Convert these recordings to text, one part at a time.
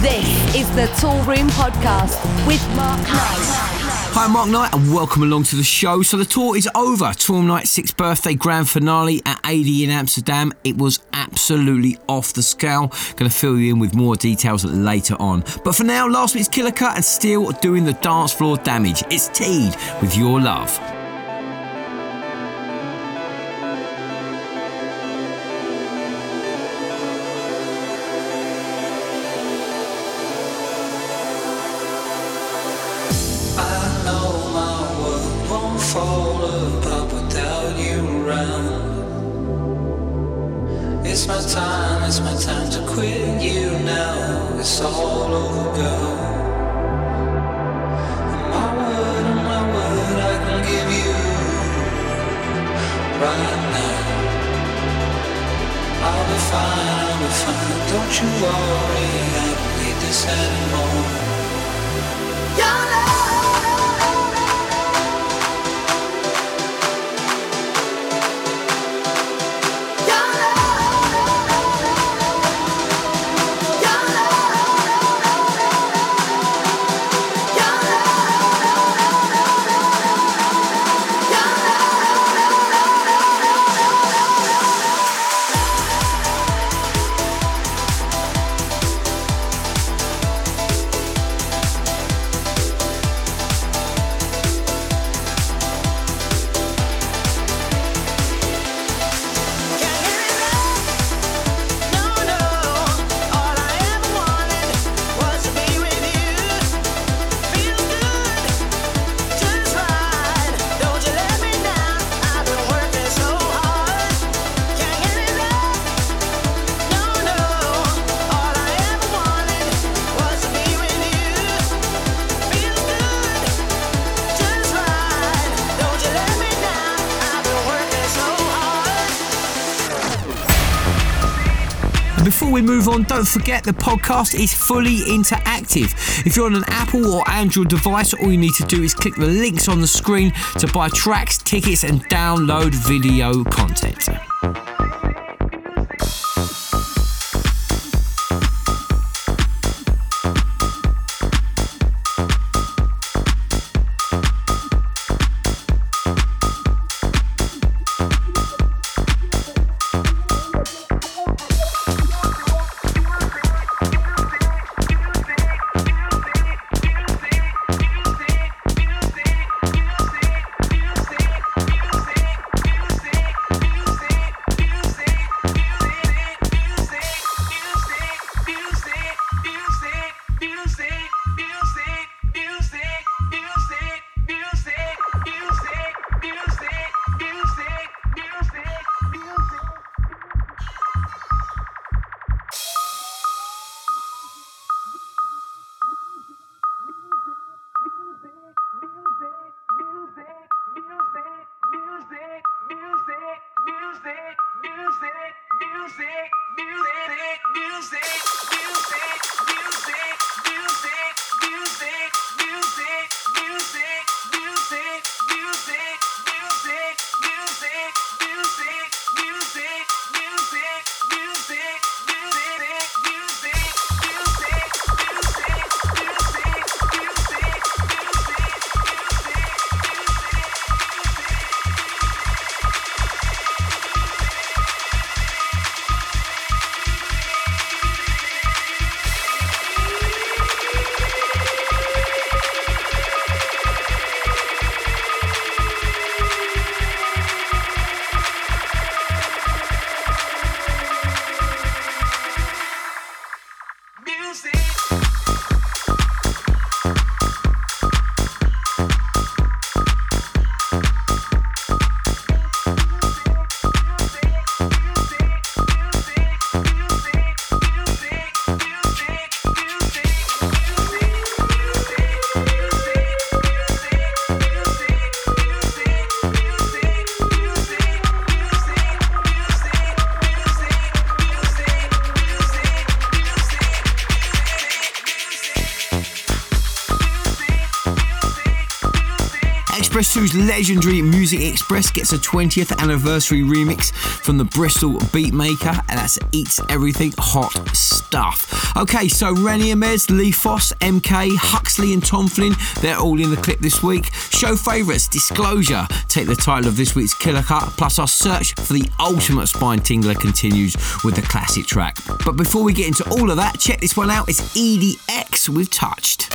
This is the Toolroom Podcast with Mark Knight. Hi, Mark Knight, and welcome along to the show. So, the tour is over. Tour Night 6th birthday grand finale at ADE in Amsterdam. It was absolutely off the scale. Going to fill you in with more details later on. But for now, last week's Killer Cut and still doing the dance floor damage. It's Teed with Your Love. We move on, don't forget the podcast is fully interactive. If you're on an Apple or Android device, all you need to do is click the links on the screen to buy tracks, tickets, and download video content. 2's legendary Music Express gets a 20th anniversary remix from the Bristol beatmaker, and that's Eats Everything Hot Stuff. Okay, so Rene Amesz, Lee Foss, MK, Huxley, and Tom Flynn, they're all in the clip this week. Show favourites, Disclosure, take the title of this week's Killer Cut, plus our search for the ultimate spine tingler continues with the classic track. But before we get into all of that, check this one out. It's EDX we've Touched.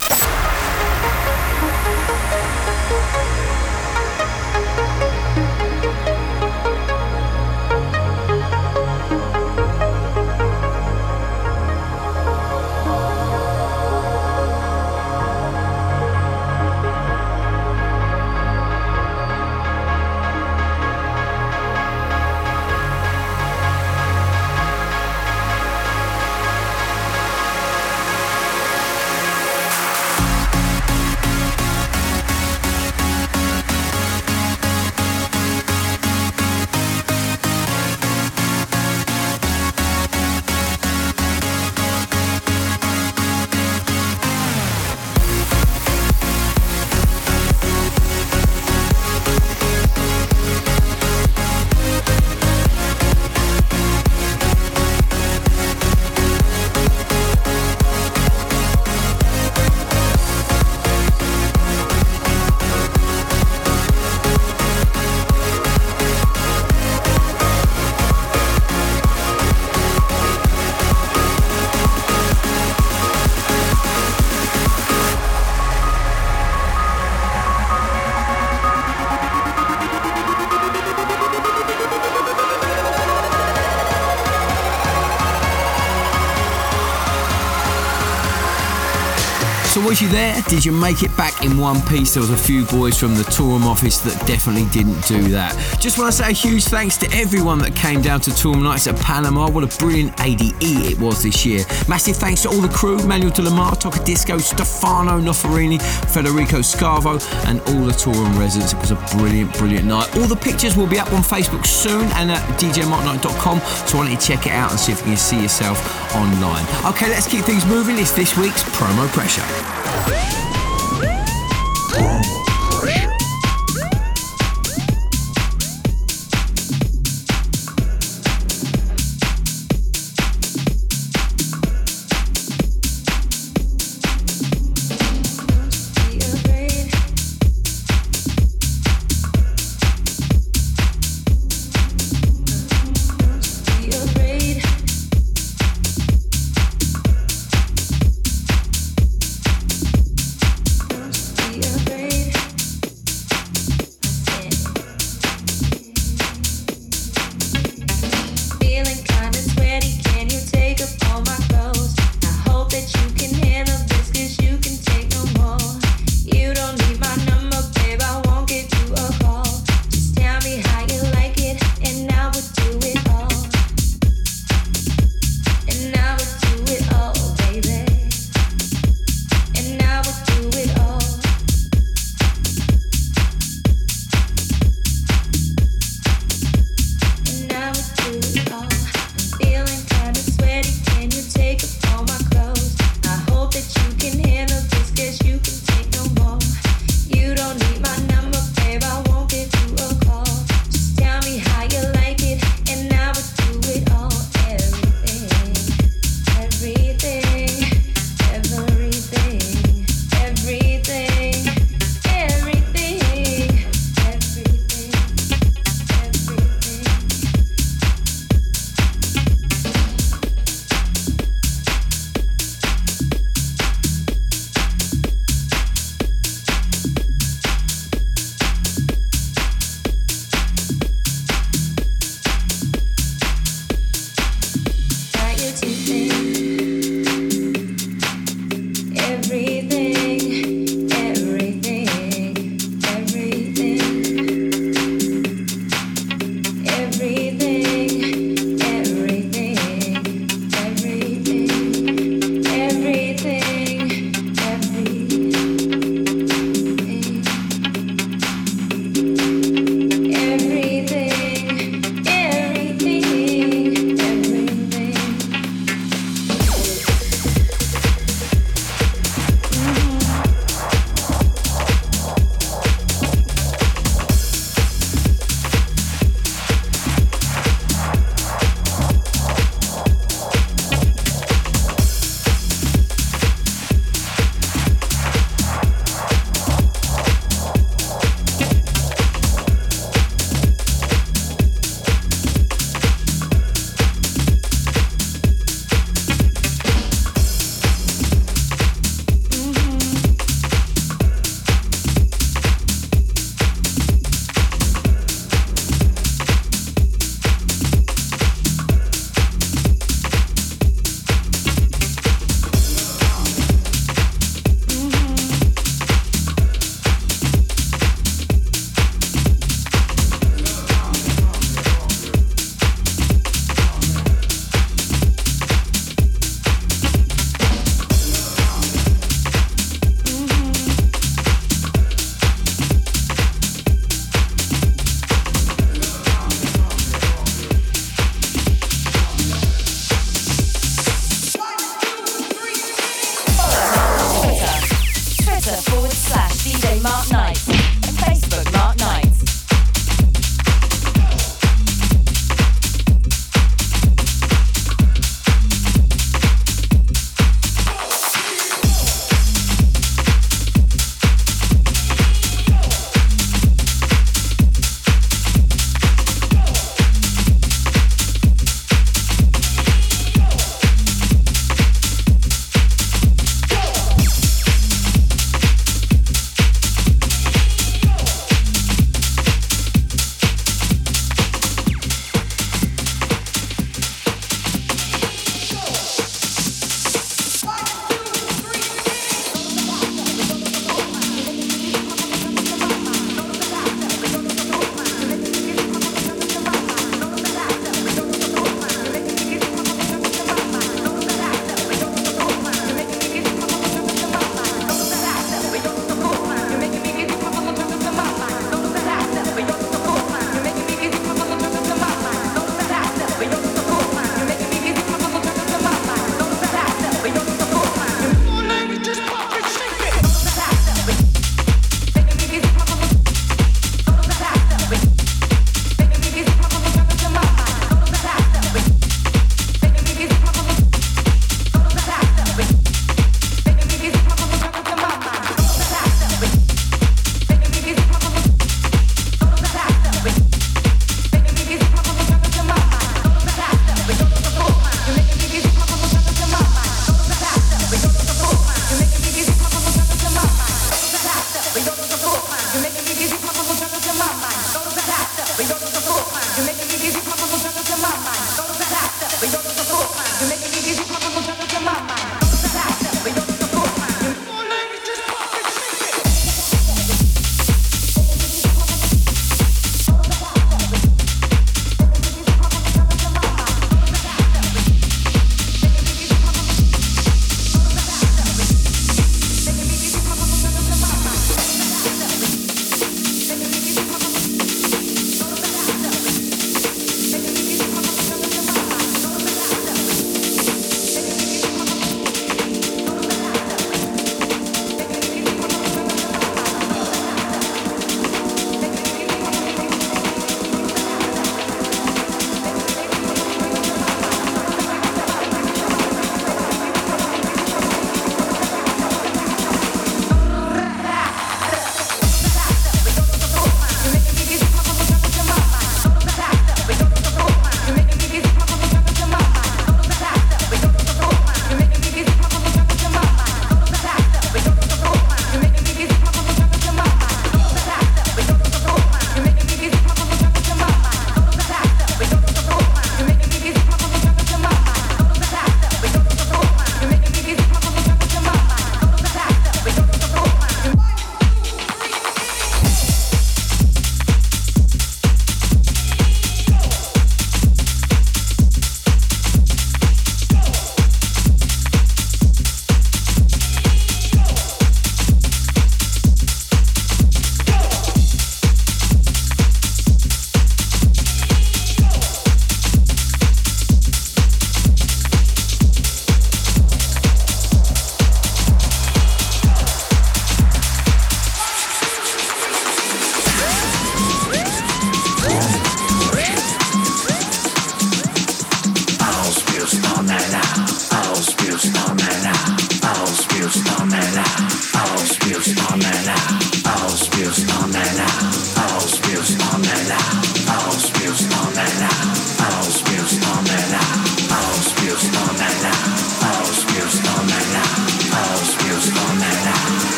You there? Did you make it back in one piece? There was a few boys from the Toolroom office that definitely didn't do that. Just want to say a huge thanks to everyone that came down to Toolroom Nights at Panama. What a brilliant ADE it was this year. Massive thanks to all the crew, Manuel De La Mare, Disco, Stefano Noferini, Federico Scavo, and all the Toolroom residents. It was a brilliant, brilliant night. All the pictures will be up on Facebook soon and at djmarkknight.com, so why don't you check it out and see if you can see yourself online. Okay, let's keep things moving. It's this week's Promo Pressure. Afraid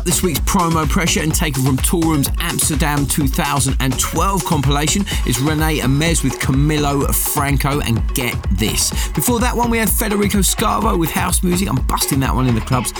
up this week's promo pressure and taken from Toolroom's Amsterdam 2012 compilation is Rene Amesz with Camilo Franco and Get This. Before that one, we had Federico Scavo with House Music. I'm busting that one in the clubs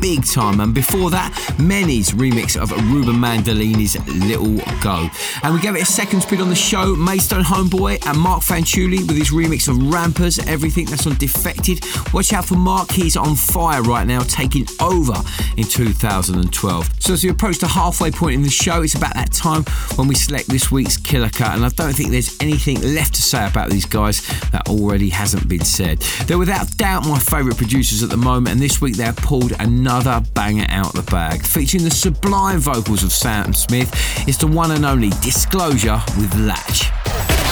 big time. And before that, Many's remix of Ruben Mandolini's Little Go. And we gave it a second spin on the show. Maystone Homeboy and Mark Fanciulli with his remix of Rampers, everything that's on Defected. Watch out for Mark, he's on fire right now, taking over in 2012. So as we approach the halfway point in the show, it's about that time when we select this week's killer cut. And I don't think there's anything left to say about these guys that already hasn't been said. They're without doubt my favourite producers at the moment, and this week they've pulled another another banger out the bag. Featuring the sublime vocals of Sam Smith, it's the one and only Disclosure with Latch.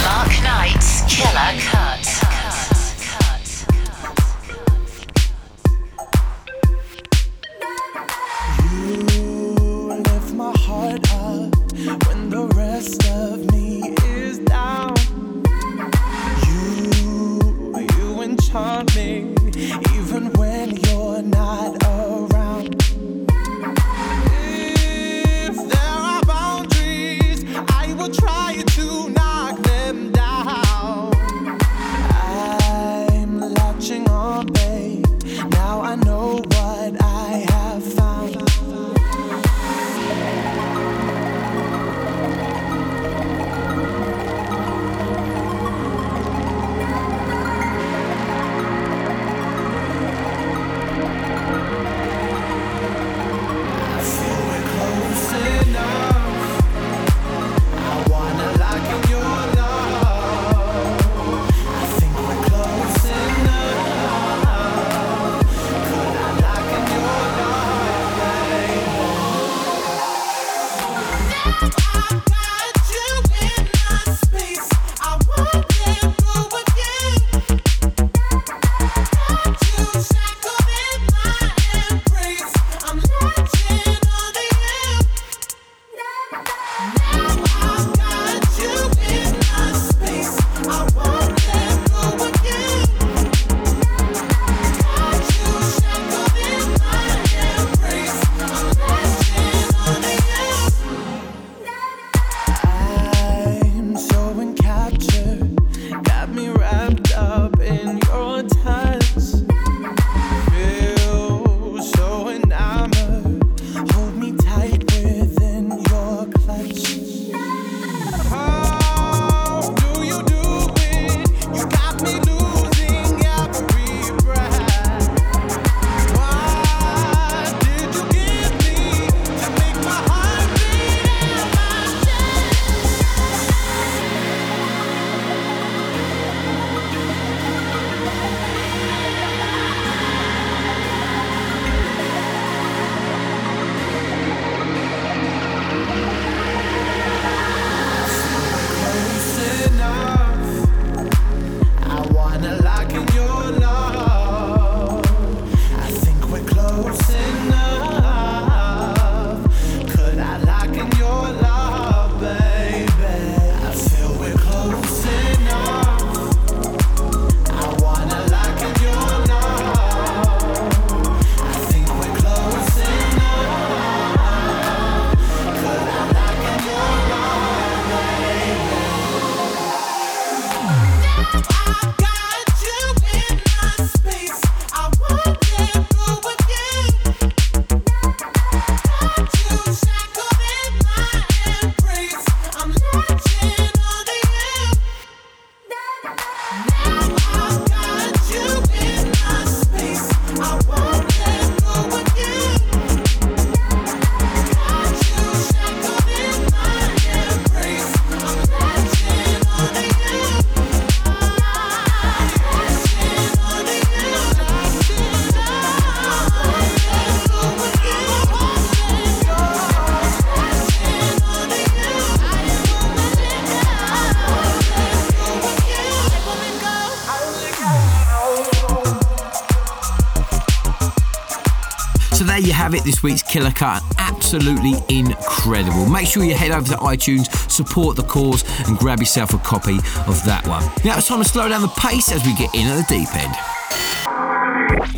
Mark Knight's Killer Cut. This week's Killer Cut. Absolutely incredible. Make sure you head over to iTunes, support the cause, and grab yourself a copy of that one. Now it's time to slow down the pace as we get in at the deep end.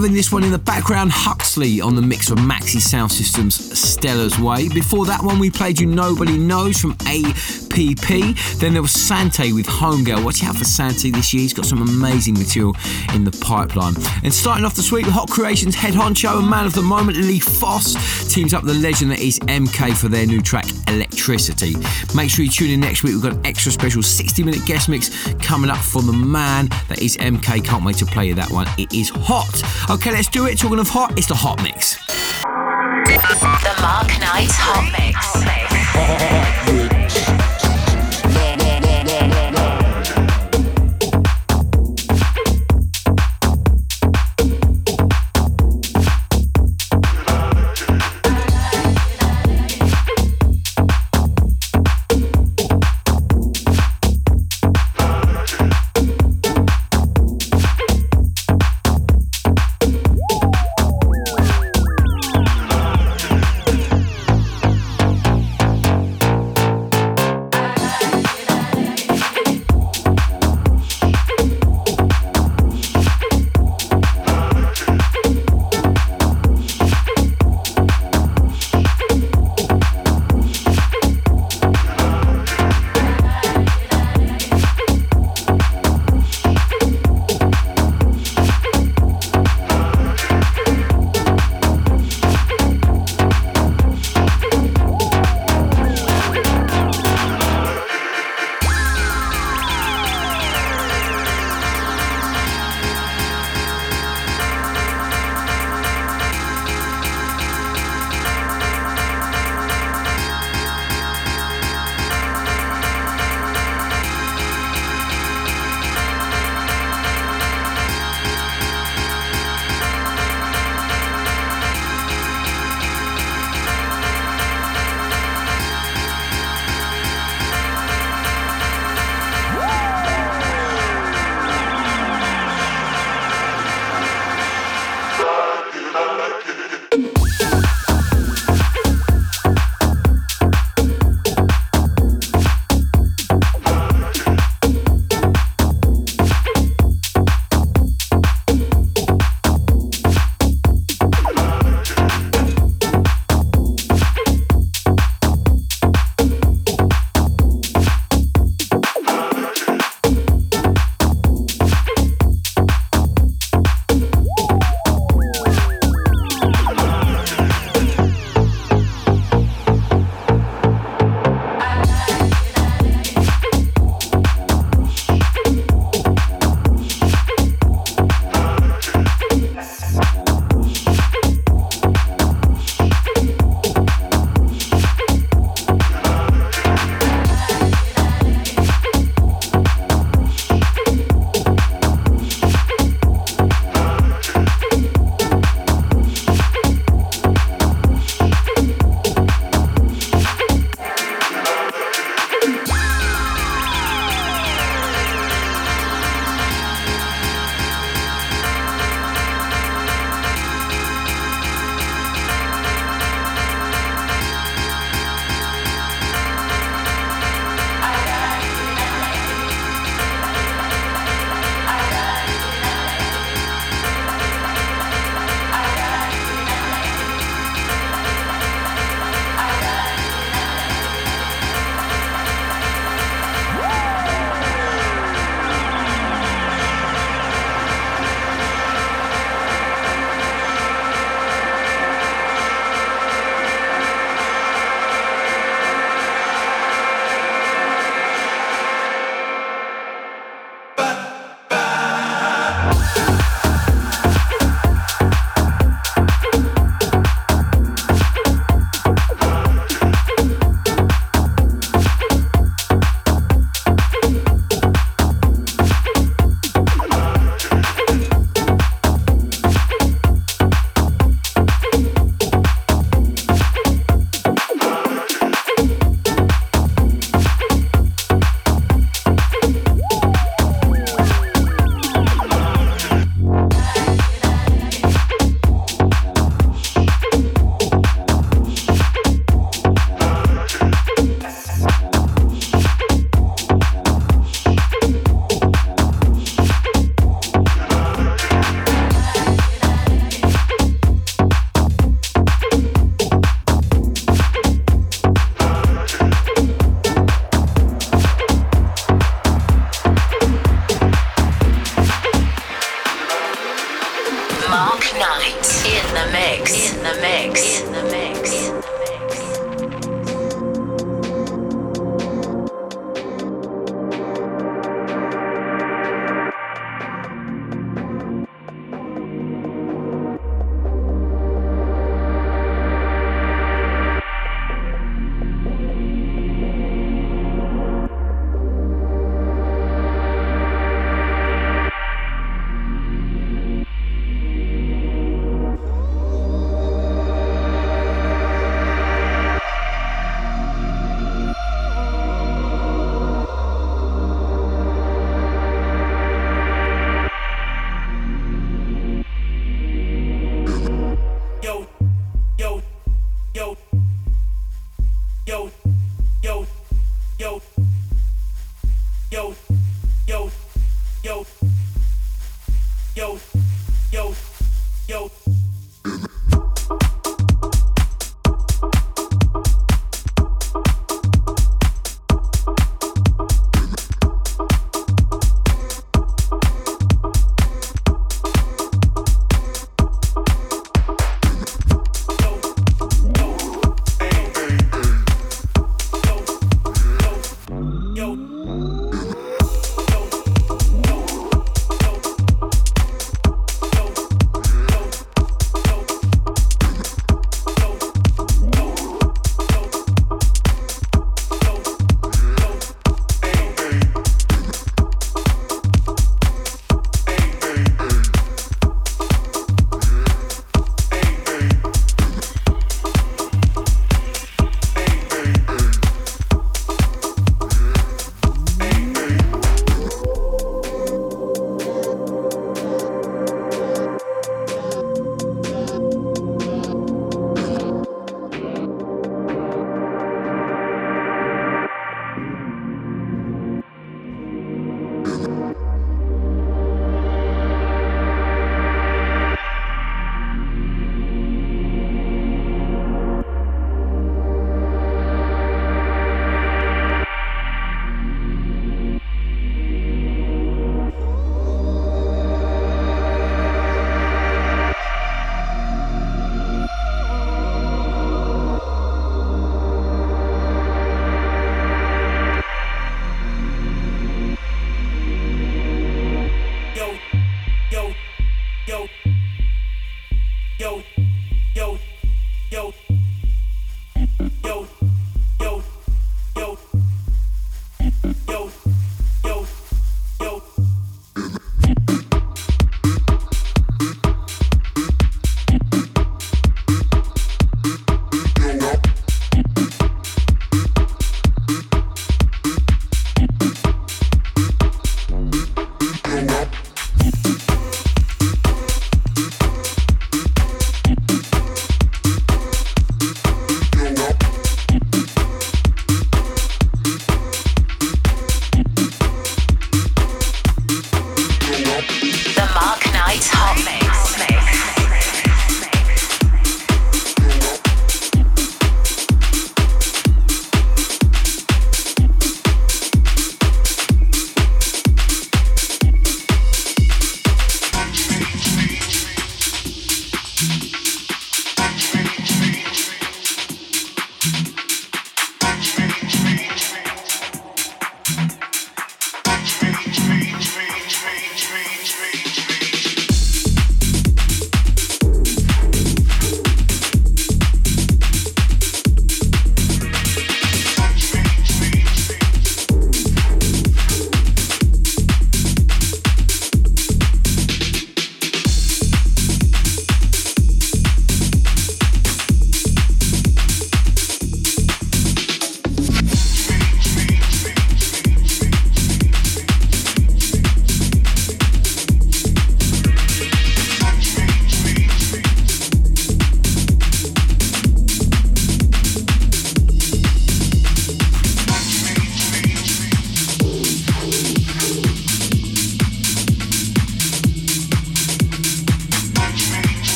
loving this one in the background. Huxley on the mix of Maxi Sound Systems Stella's Way. Before that one, we played You Nobody Knows from APP. Then there was Sante with Homegirl. Watch out for Sante this year. He's got some amazing material in the pipeline. And starting off this week, Hot Creations head honcho and man of the moment, Lee Foss, teams up the legend that is MK for their new track Electricity. Make sure you tune in next week. We've got an extra special 60 minute guest mix coming up from the man that is MK. Can't wait to play you that one. It is hot. Okay, let's do it. Talking of hot, it's the hot mix. The Mark Knight Hot Mix. Hot Mix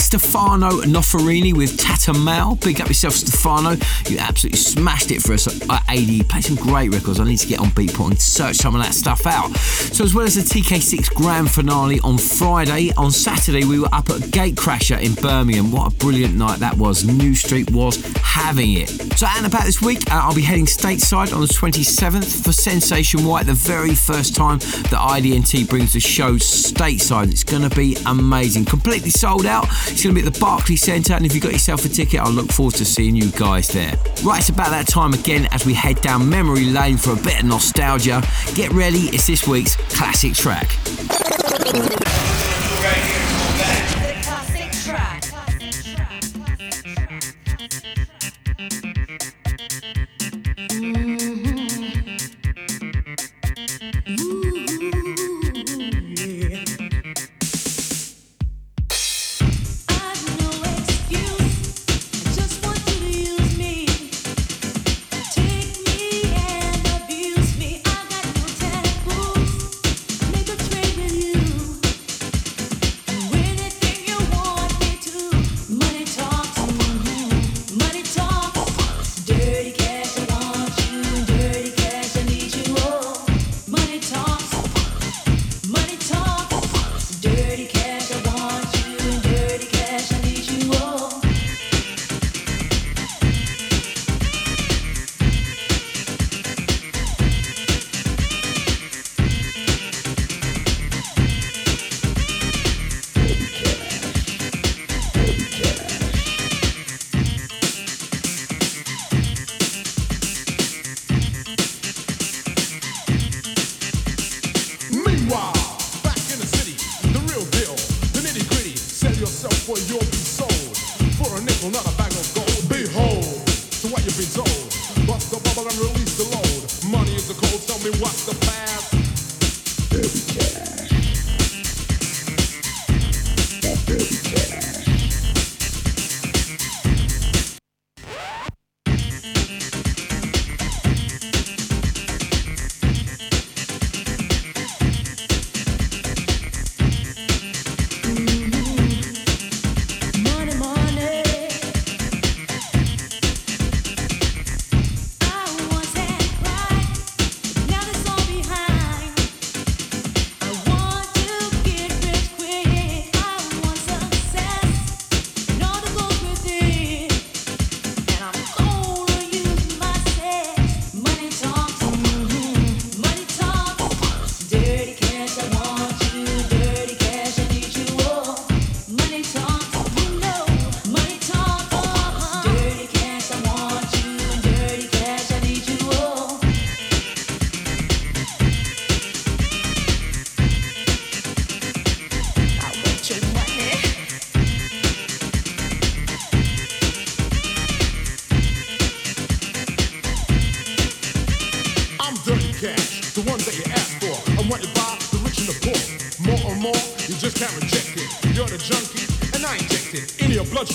Stefano Noferini with Tata Big up yourself, Stefano. You absolutely smashed it for us at ADE. You played some great records. I need to get on Beatport and search some of that stuff out. So, as well as the TK6 grand finale on Friday, on Saturday we were up at Gatecrasher in Birmingham. What a brilliant night that was. New Street was having it. So, out and about this week, uh, I'll be heading stateside on the 27th for Sensation White, the very first time that ID&T brings the show stateside. It's going to be amazing. Completely sold out. It's going to be at the Barclays Centre, and if you've got yourself a ticket, I'll look forward to seeing you guys there. Right, it's about that time again as we head down memory lane for a bit of nostalgia. Get ready, it's this week's classic track.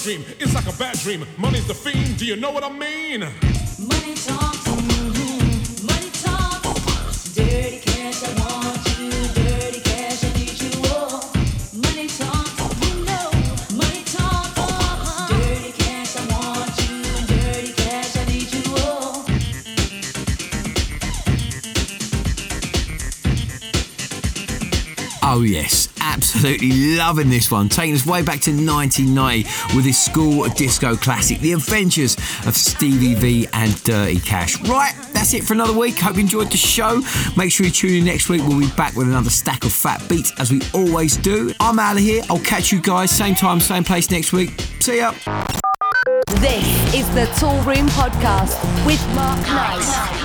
Dream. It's like a bad dream. Money's the fiend, do you know what I mean? Loving this one. Taking us way back to 1990 with his school disco classic, The Adventures of Stevie V and Dirty Cash. Right, that's it for another week. Hope you enjoyed the show. Make sure you tune in next week. We'll be back with another stack of fat beats as we always do. I'm out of here. I'll catch you guys same time, same place next week. See ya. This is the Toolroom Podcast with Mark Knight.